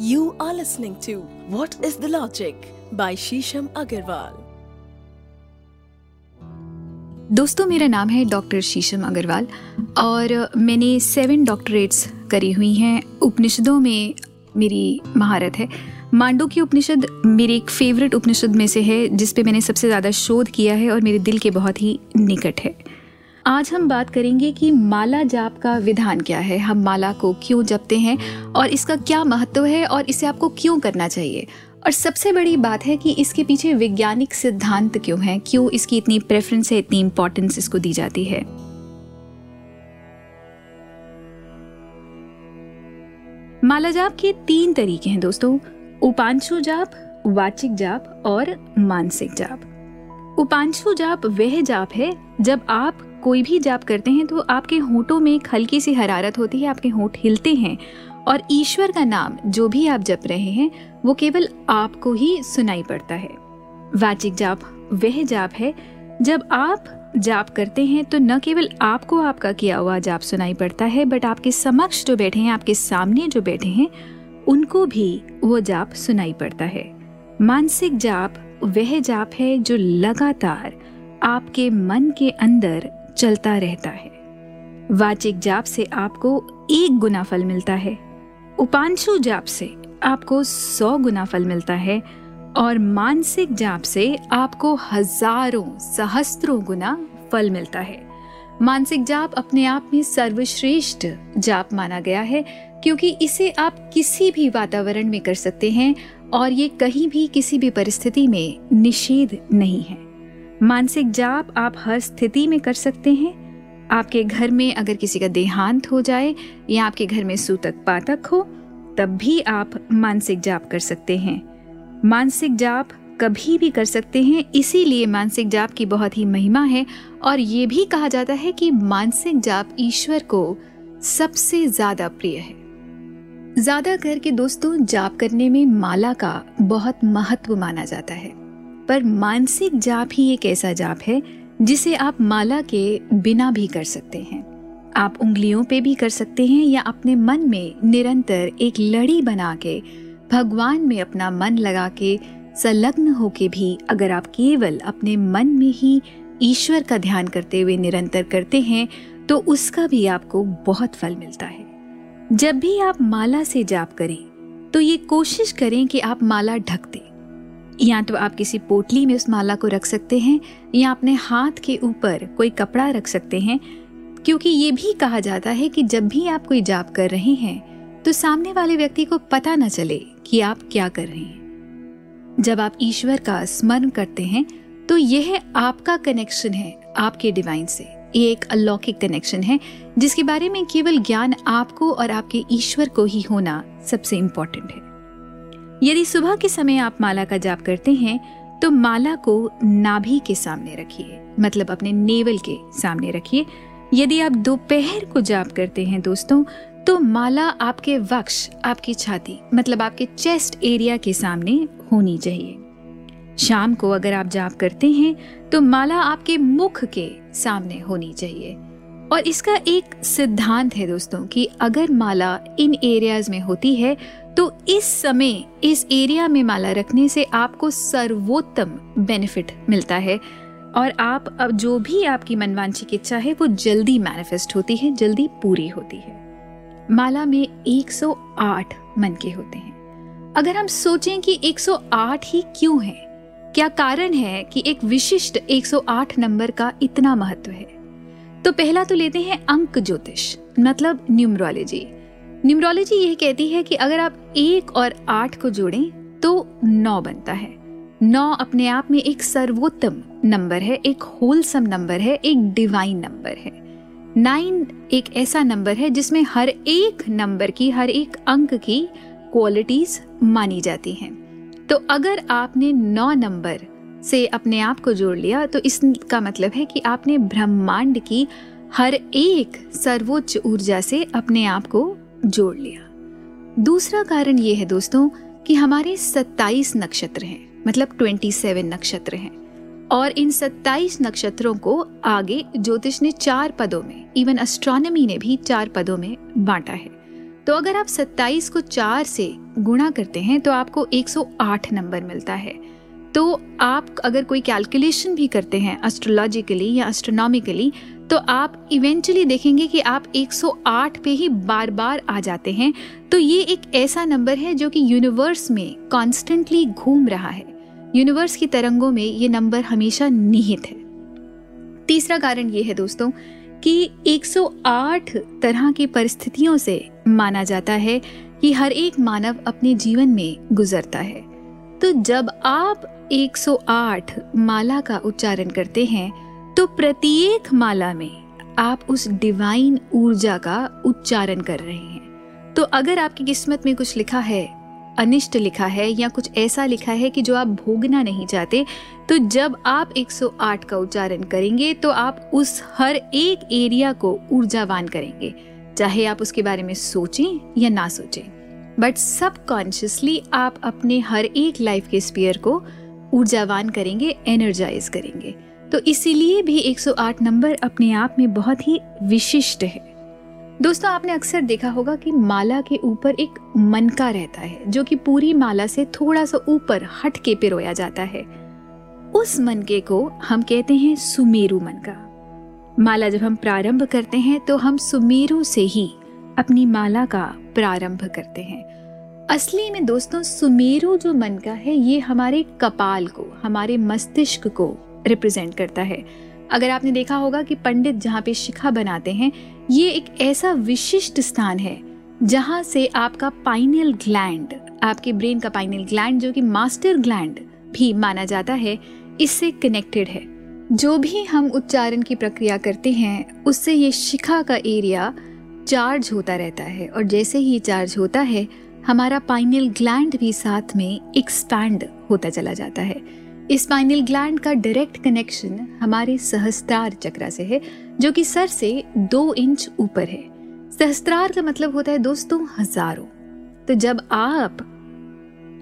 You are listening to What is the Logic by Shisham Agarwal. दोस्तों, मेरा नाम है डॉक्टर शीशम अग्रवाल और मैंने सेवन डॉक्टरेट्स करी हुई हैं। उपनिषदों में मेरी महारत है। मांडो की उपनिषद मेरी एक फेवरेट उपनिषद में से है, जिस पे मैंने सबसे ज़्यादा शोध किया है और मेरे दिल के बहुत ही निकट है। आज हम बात करेंगे कि माला जाप का विधान क्या है। हम माला को क्यों जपते हैं और इसका क्या महत्व है और इसे आपको क्यों करना चाहिए? और सबसे बड़ी बात है कि इसके पीछे वैज्ञानिक सिद्धांत क्यों है? क्यों इसकी इतनी प्रेफरेंस है, इतनी इंपॉर्टेंस इसको दी जाती है? माला जाप के तीन तरीके हैं दोस्तों। उपांशु जाप, वाचिक जाप और मानसिक जाप। उपांशु जाप वह जाप है जब आप कोई भी जाप करते हैं तो आपके होठों में एक हल्की सी हरारत होती है, आपके होठ हिलते हैं। और ईश्वर का नाम, जो भी आप जप रहे हैं, वो केवल आपको ही सुनाई पड़ता है। वाचिक जाप, वह जाप है, जब आप जाप करते हैं तो न केवल आपको आपका किया हुआ जाप सुनाई पड़ता है, बट आपके समक्ष जो बैठे हैं, आपके सामने जो बैठे हैं, उनको भी वो जाप सुनाई पड़ता है। मानसिक जाप, वह जाप है, जो लगातार आपके मन के अंदर चलता रहता है। वाचिक जाप से आपको एक गुना फल मिलता है। उपांशु जाप से आपको सौ गुना फल मिलता है और मानसिक जाप से आपको हज़ारों, सहस्त्रों गुना फल मिलता है। मानसिक जाप अपने आप में सर्वश्रेष्ठ जाप माना गया है क्योंकि इसे आप किसी भी वातावरण में कर सकते हैं और ये कहीं भी किसी भी परिस्थिति में निषेध नहीं है। मानसिक जाप आप हर स्थिति में कर सकते हैं। आपके घर में अगर किसी का देहांत हो जाए या आपके घर में सूतक पातक हो, तब भी आप मानसिक जाप कर सकते हैं। मानसिक जाप कभी भी कर सकते हैं, इसीलिए मानसिक जाप की बहुत ही महिमा है और ये भी कहा जाता है कि मानसिक जाप ईश्वर को सबसे ज़्यादा प्रिय है। ज़्यादा करके दोस्तों, जाप करने में माला का बहुत महत्व माना जाता है। पर मानसिक जाप ही एक ऐसा जाप है जिसे आप माला के बिना भी कर सकते हैं। आप उंगलियों पे भी कर सकते हैं या अपने मन में निरंतर एक लड़ी बना के, भगवान में अपना मन लगा के संलग्न होके भी अगर आप केवल अपने मन में ही ईश्वर का ध्यान करते हुए निरंतर करते हैं तो उसका भी आपको बहुत फल मिलता है। जब भी आप माला से जाप करें तो ये कोशिश करें कि आप माला ढक दें या तो आप किसी पोटली में उस माला को रख सकते हैं, या अपने हाथ के ऊपर कोई कपड़ा रख सकते हैं, क्योंकि ये भी कहा जाता है कि जब भी आप कोई जाप कर रहे हैं तो सामने वाले व्यक्ति को पता न चले कि आप क्या कर रहे हैं। जब आप ईश्वर का स्मरण करते हैं तो यह आपका कनेक्शन है, आपके डिवाइन से। ये एक अलौकिक कनेक्शन है, जिसके बारे में केवल ज्ञान आपको और आपके ईश्वर को ही होना सबसे इम्पोर्टेंट है। यदि सुबह के समय आप माला का जाप करते हैं तो माला को नाभि के सामने रखिए मतलब अपने नेवल के सामने रखिए। यदि आप दोपहर को जाप करते हैं दोस्तों तो माला आपके वक्ष, आपकी छाती मतलब आपके चेस्ट एरिया के सामने होनी चाहिए। शाम को अगर आप जाप करते हैं तो माला आपके मुख के सामने होनी चाहिए। और इसका एक सिद्धांत है दोस्तों, कि अगर माला इन एरियाज़ में होती है तो इस समय, इस एरिया में माला रखने से आपको सर्वोत्तम बेनिफिट मिलता है। और आप, अब जो भी आपकी मनवांछी की इच्छा है, वो जल्दी मैनिफेस्ट होती है, जल्दी पूरी होती है। माला में 108 मन के होते हैं। अगर हम सोचें कि 108 ही क्यों है, क्या कारण है कि एक विशिष्ट 108 नंबर का इतना महत्व है? तो पहला तो लेते हैं अंक ज्योतिष मतलब न्यूमरोलॉजी न्यूमरोलॉजी यह कहती है कि अगर आप एक और आठ को जोड़ें तो नौ बनता है। नौ अपने आप में एक सर्वोत्तम नंबर है, एक होलसम नंबर है, एक डिवाइन नंबर है। नाइन एक ऐसा नंबर है जिसमें हर एक नंबर की, हर एक अंक की क्वालिटीज मानी जाती हैं। तो अगर आपने नौ नंबर से अपने आप को जोड़ लिया तो इसका मतलब है कि आपने ब्रह्मांड की हर एक सर्वोच्च ऊर्जा से अपने आप को जोड़ लिया। दूसरा कारण ये है दोस्तों कि हमारे 27 नक्षत्र हैं मतलब 27 नक्षत्र हैं। और इन 27 नक्षत्रों को आगे ज्योतिष ने चार पदों में इवन एस्ट्रोनॉमी ने भी चार पदों में बांटा है। तो अगर आप 27 को चार से गुणा करते हैं तो आपको 108 नंबर मिलता है। तो आप अगर कोई कैलकुलेशन भी करते हैं एस्ट्रोलॉजिकली या एस्ट्रोनॉमिकली तो आप इवेंचुअली देखेंगे कि आप 108 पे ही बार बार आ जाते हैं। तो ये एक ऐसा नंबर है जो कि यूनिवर्स में कॉन्स्टेंटली घूम रहा है। यूनिवर्स की तरंगों में ये नंबर हमेशा निहित है। तीसरा कारण ये है दोस्तों कि 108 तरह की परिस्थितियों से माना जाता है कि हर एक मानव अपने जीवन में गुजरता है। तो जब आप 108 माला का उच्चारण करते हैं तो प्रत्येक माला में आप उस डिवाइन ऊर्जा का उच्चारण कर रहे हैं। तो अगर आपकी किस्मत में कुछ लिखा है, अनिष्ट लिखा है, या कुछ ऐसा लिखा है कि जो आप भोगना नहीं चाहते तो जब आप 108 का उच्चारण करेंगे तो आप उस हर एक एरिया को ऊर्जावान करेंगे। चाहे आप उसके बारे में सोचें या ना सोचें। बट सबकॉन्शियसली आप अपने हर एक लाइफ के स्पीयर को ऊर्जावान करेंगे एनर्जाइज करेंगे। तो इसीलिए भी 108 नंबर अपने आप में बहुत ही विशिष्ट है। दोस्तों, आपने अक्सर देखा होगा कि माला के ऊपर एक मनका रहता है, जो कि पूरी माला से थोड़ा सा ऊपर हट के पिरोया जाता है। उस मनके को हम कहते हैं सुमेरु मनका। माला जब हम प्रारंभ करते हैं तो हम सुमेरु से ही अपनी माला का प्रारंभ करते हैं। असली में दोस्तों, सुमेरु जो मन का है, ये हमारे कपाल को, हमारे मस्तिष्क को रिप्रेजेंट करता है। अगर आपने देखा होगा कि पंडित जहाँ पे शिखा बनाते हैं, ये एक ऐसा विशिष्ट स्थान है, जहाँ से आपका पाइनल ग्लैंड आपके ब्रेन का पाइनल ग्लैंड जो कि मास्टर ग्लैंड भी माना जाता है, इससे कनेक्टेड है। जो भी हम उच्चारण की प्रक्रिया करते हैं, उससे ये शिखा का एरिया चार्ज होता रहता है और जैसे ही चार्ज होता है, हमारा पाइनल ग्लैंड भी साथ में एक्सपैंड होता चला जाता है। इस पाइनल ग्लैंड का डायरेक्ट कनेक्शन हमारे सहस्त्रार चक्र से है, जो कि सर से दो इंच ऊपर है। सहस्त्रार का मतलब होता है दोस्तों, हज़ारों। तो जब आप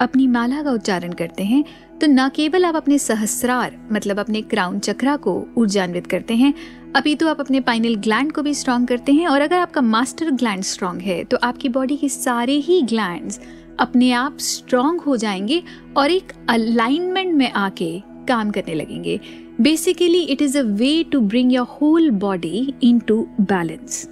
अपनी माला का उच्चारण करते हैं तो न केवल आप अपने सहस्रार मतलब अपने क्राउन चक्रा को ऊर्जान्वित करते हैं, अभी तो आप अपने पाइनल ग्लैंड को भी स्ट्रांग करते हैं और अगर आपका मास्टर ग्लैंड स्ट्रांग है तो आपकी बॉडी के सारे ही ग्लैंड्स अपने आप स्ट्रांग हो जाएँगे और एक अलाइनमेंट में आके काम करने लगेंगे। Basically it is a way to bring your whole body into balance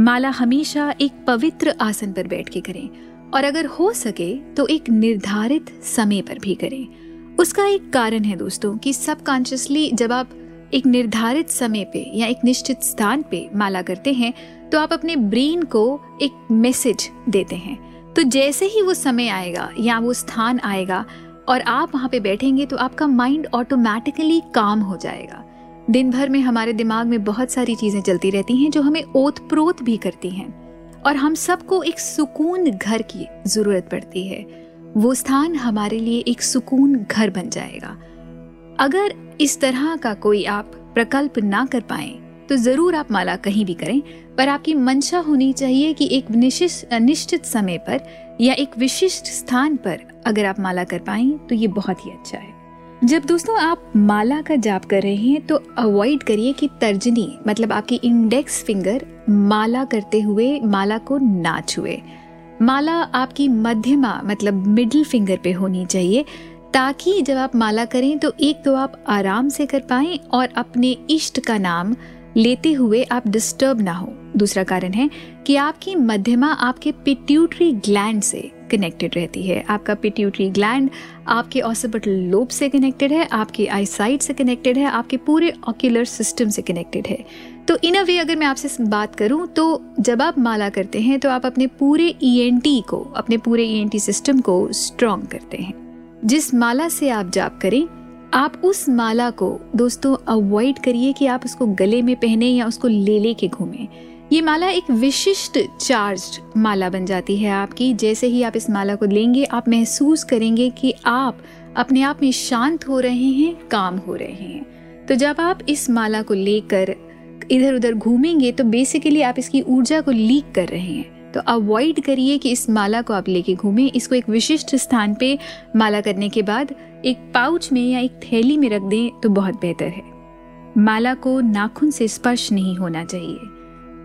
माला हमेशा एक पवित्र आसन पर बैठ के करें। और अगर हो सके तो एक निर्धारित समय पर भी करें। उसका एक कारण है दोस्तों कि सबकॉन्शियसली जब आप एक निर्धारित समय पे या एक निश्चित स्थान पे माला करते हैं तो आप अपने ब्रेन को एक मैसेज देते हैं। तो जैसे ही वो समय आएगा या वो स्थान आएगा और आप वहाँ पे बैठेंगे तो आपका माइंड ऑटोमेटिकली काम हो जाएगा। दिन भर में हमारे दिमाग में बहुत सारी चीज़ें चलती रहती हैं जो हमें ओत प्रोत भी करती हैं। और हम सबको एक सुकून घर की ज़रूरत पड़ती है। वो स्थान हमारे लिए एक सुकून घर बन जाएगा। अगर इस तरह का कोई आप प्रकल्प ना कर पाए तो ज़रूर आप माला कहीं भी करें, पर आपकी मंशा होनी चाहिए कि एक निश्चित निश्चित समय पर या एक विशिष्ट स्थान पर अगर आप माला कर पाए तो ये बहुत ही अच्छा है। जब दोस्तों आप माला का जाप कर रहे हैं तो अवॉइड करिए कि तर्जनी मतलब आपकी इंडेक्स फिंगर माला करते हुए माला को ना छुए माला आपकी मध्यमा मतलब मिडिल फिंगर पे होनी चाहिए, ताकि जब आप माला करें तो एक तो आप आराम से कर पाएँ और अपने इष्ट का नाम लेते हुए आप डिस्टर्ब ना हो। दूसरा कारण है कि आपकी मध्यमा आपके पिट्यूटरी ग्लैंड से कनेक्टेड रहती है। आपका पिट्यूटरी ग्लैंड आपके ऑसिपिटल लोब से कनेक्टेड है, आपकी आईसाइट से कनेक्टेड है, आपके पूरे ऑक्यूलर सिस्टम से कनेक्टेड है। तो इन अ वे अगर मैं आपसे बात करूँ तो जब आप माला करते हैं तो आप अपने पूरे ई e को, अपने पूरे ई e सिस्टम को स्ट्रॉन्ग करते हैं। जिस माला से आप जाप करें, आप उस माला को, दोस्तों अवॉइड करिए कि आप उसको गले में पहने या उसको ले ले के घूमें। ये माला एक विशिष्ट चार्ज माला बन जाती है आपकी। जैसे ही आप इस माला को लेंगे, आप महसूस करेंगे कि आप अपने आप में शांत हो रहे हैं, काम हो रहे हैं। तो जब आप इस माला को लेकर इधर उधर घूमेंगे तो बेसिकली आप इसकी ऊर्जा को लीक कर रहे हैं। तो अवॉइड करिए कि इस माला को आप लेके घूमें। इसको एक विशिष्ट स्थान पे माला करने के बाद एक पाउच में या एक थैली में रख दें तो बहुत बेहतर है। माला को नाखून से स्पर्श नहीं होना चाहिए।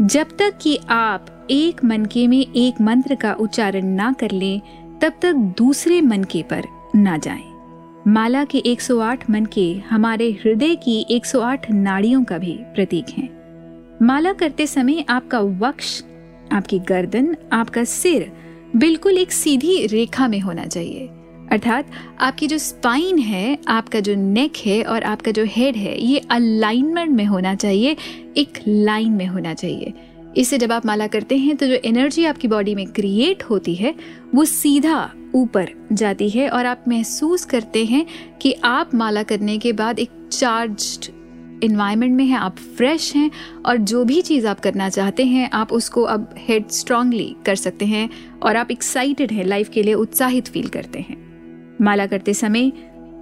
जब तक कि आप एक मनके में एक मंत्र का उच्चारण ना कर लें, तब तक दूसरे मनके पर ना जाएँ। माला के 108 मन के हमारे हृदय की 108 नाड़ियों का भी प्रतीक हैं। माला करते समय आपका वक्ष, आपकी गर्दन, आपका सिर बिल्कुल एक सीधी रेखा में होना चाहिए। अर्थात आपकी जो स्पाइन है, आपका जो नेक है और आपका जो हेड है, ये अलाइनमेंट में होना चाहिए, एक लाइन में होना चाहिए। इससे जब आप माला करते हैं तो जो एनर्जी आपकी बॉडी में क्रिएट होती है, वो सीधा ऊपर जाती है और आप महसूस करते हैं कि आप माला करने के बाद एक चार्ज्ड इन्वायरमेंट में हैं, आप फ्रेश हैं और जो भी चीज़ आप करना चाहते हैं, आप उसको अब हेड स्ट्रांगली कर सकते हैं और आप एक्साइटेड हैं लाइफ के लिए उत्साहित फील करते हैं। माला करते समय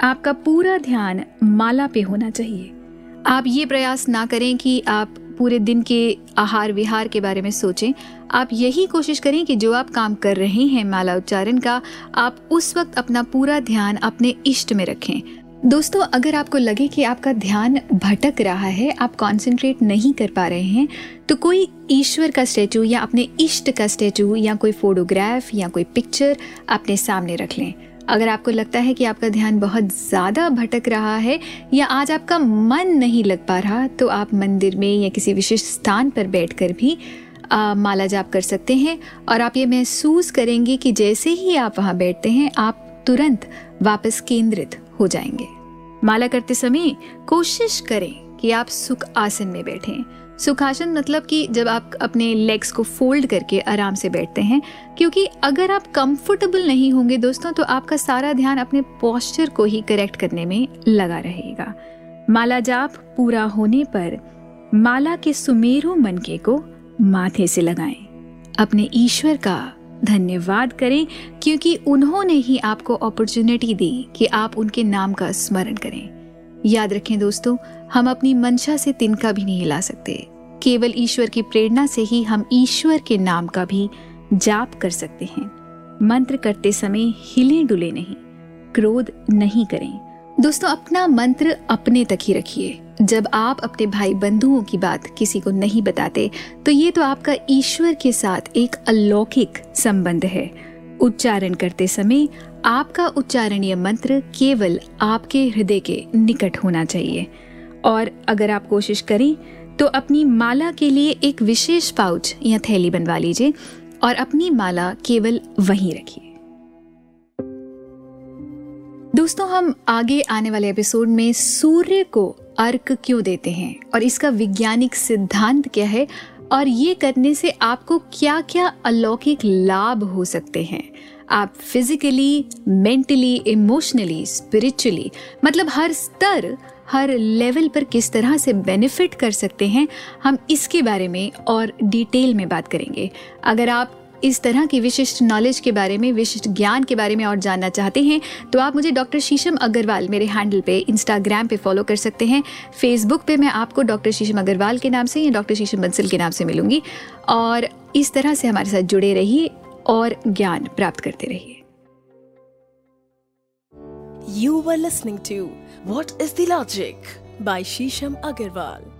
आपका पूरा ध्यान माला पे होना चाहिए। आप ये प्रयास ना करें कि आप पूरे दिन के आहार विहार के बारे में सोचें। आप यही कोशिश करें कि जो आप काम कर रहे हैं माला उच्चारण का, आप उस वक्त अपना पूरा ध्यान अपने इष्ट में रखें। दोस्तों, अगर आपको लगे कि आपका ध्यान भटक रहा है, आप कंसंट्रेट नहीं कर पा रहे हैं तो कोई ईश्वर का स्टैचू या अपने इष्ट का स्टैचू या कोई फोटोग्राफ या कोई पिक्चर अपने सामने रख लें। अगर आपको लगता है कि आपका ध्यान बहुत ज़्यादा भटक रहा है या आज आपका मन नहीं लग पा रहा तो आप मंदिर में या किसी विशिष्ट स्थान पर बैठकर भी आ, माला जाप कर सकते हैं। और आप ये महसूस करेंगे कि जैसे ही आप वहाँ बैठते हैं आप तुरंत वापस केंद्रित हो जाएँगे। माला करते समय कोशिश करें कि आप सुख आसन में बैठें। सुखासन मतलब कि जब आप अपने लेग्स को फोल्ड करके आराम से बैठते हैं, क्योंकि अगर आप कंफर्टेबल नहीं होंगे दोस्तों तो आपका सारा ध्यान अपने पोस्चर को ही करेक्ट करने में लगा रहेगा। माला जाप पूरा होने पर माला के सुमेरु मनके को माथे से लगाएँ। अपने ईश्वर का धन्यवाद करें, क्योंकि उन्होंने ही आपको अपॉर्चुनिटी दी कि आप उनके नाम का स्मरण करें। याद रखें दोस्तों, हम अपनी मंशा से तिनका भी नहीं हिला सकते। केवल ईश्वर की प्रेरणा से ही हम ईश्वर के नाम का भी जाप कर सकते हैं। मंत्र करते समय हिले डुले नहीं, क्रोध नहीं करें। दोस्तों, अपना मंत्र अपने तक ही रखिए। जब आप अपने भाई बंधुओं की बात किसी को नहीं बताते तो ये तो आपका ईश्वर के साथ एक अलौकिक संबंध है। उच्चारण करते समय आपका उच्चारणीय मंत्र केवल आपके हृदय के निकट होना चाहिए। और अगर आप कोशिश करें तो अपनी माला के लिए एक विशेष पाउच या थैली बनवा लीजिए और अपनी माला केवल वहीं रखिए। दोस्तों, हम आगे आने वाले एपिसोड में सूर्य को अर्क क्यों देते हैं और इसका वैज्ञानिक सिद्धांत क्या है और ये करने से आपको क्या क्या अलौकिक लाभ हो सकते हैं? आप फिजिकली मेंटली इमोशनली स्पिरिचुअली मतलब हर स्तर, हर लेवल पर किस तरह से बेनिफिट कर सकते हैं, हम इसके बारे में और डिटेल में बात करेंगे। अगर आप इस तरह की विशिष्ट नॉलेज के बारे में, विशिष्ट ज्ञान के बारे में और जानना चाहते हैं तो आप मुझे डॉक्टर शीशम अग्रवाल मेरे हैंडल पे इंस्टाग्राम पे फॉलो कर सकते हैं। फेसबुक पे मैं आपको डॉक्टर शीशम अग्रवाल के नाम से या डॉक्टर शीशम बंसल के नाम से मिलूँगी। और इस तरह से हमारे साथ जुड़े रहिए। और ज्ञान प्राप्त करते रहिए। You were listening to what is the logic by Shisham Agarwal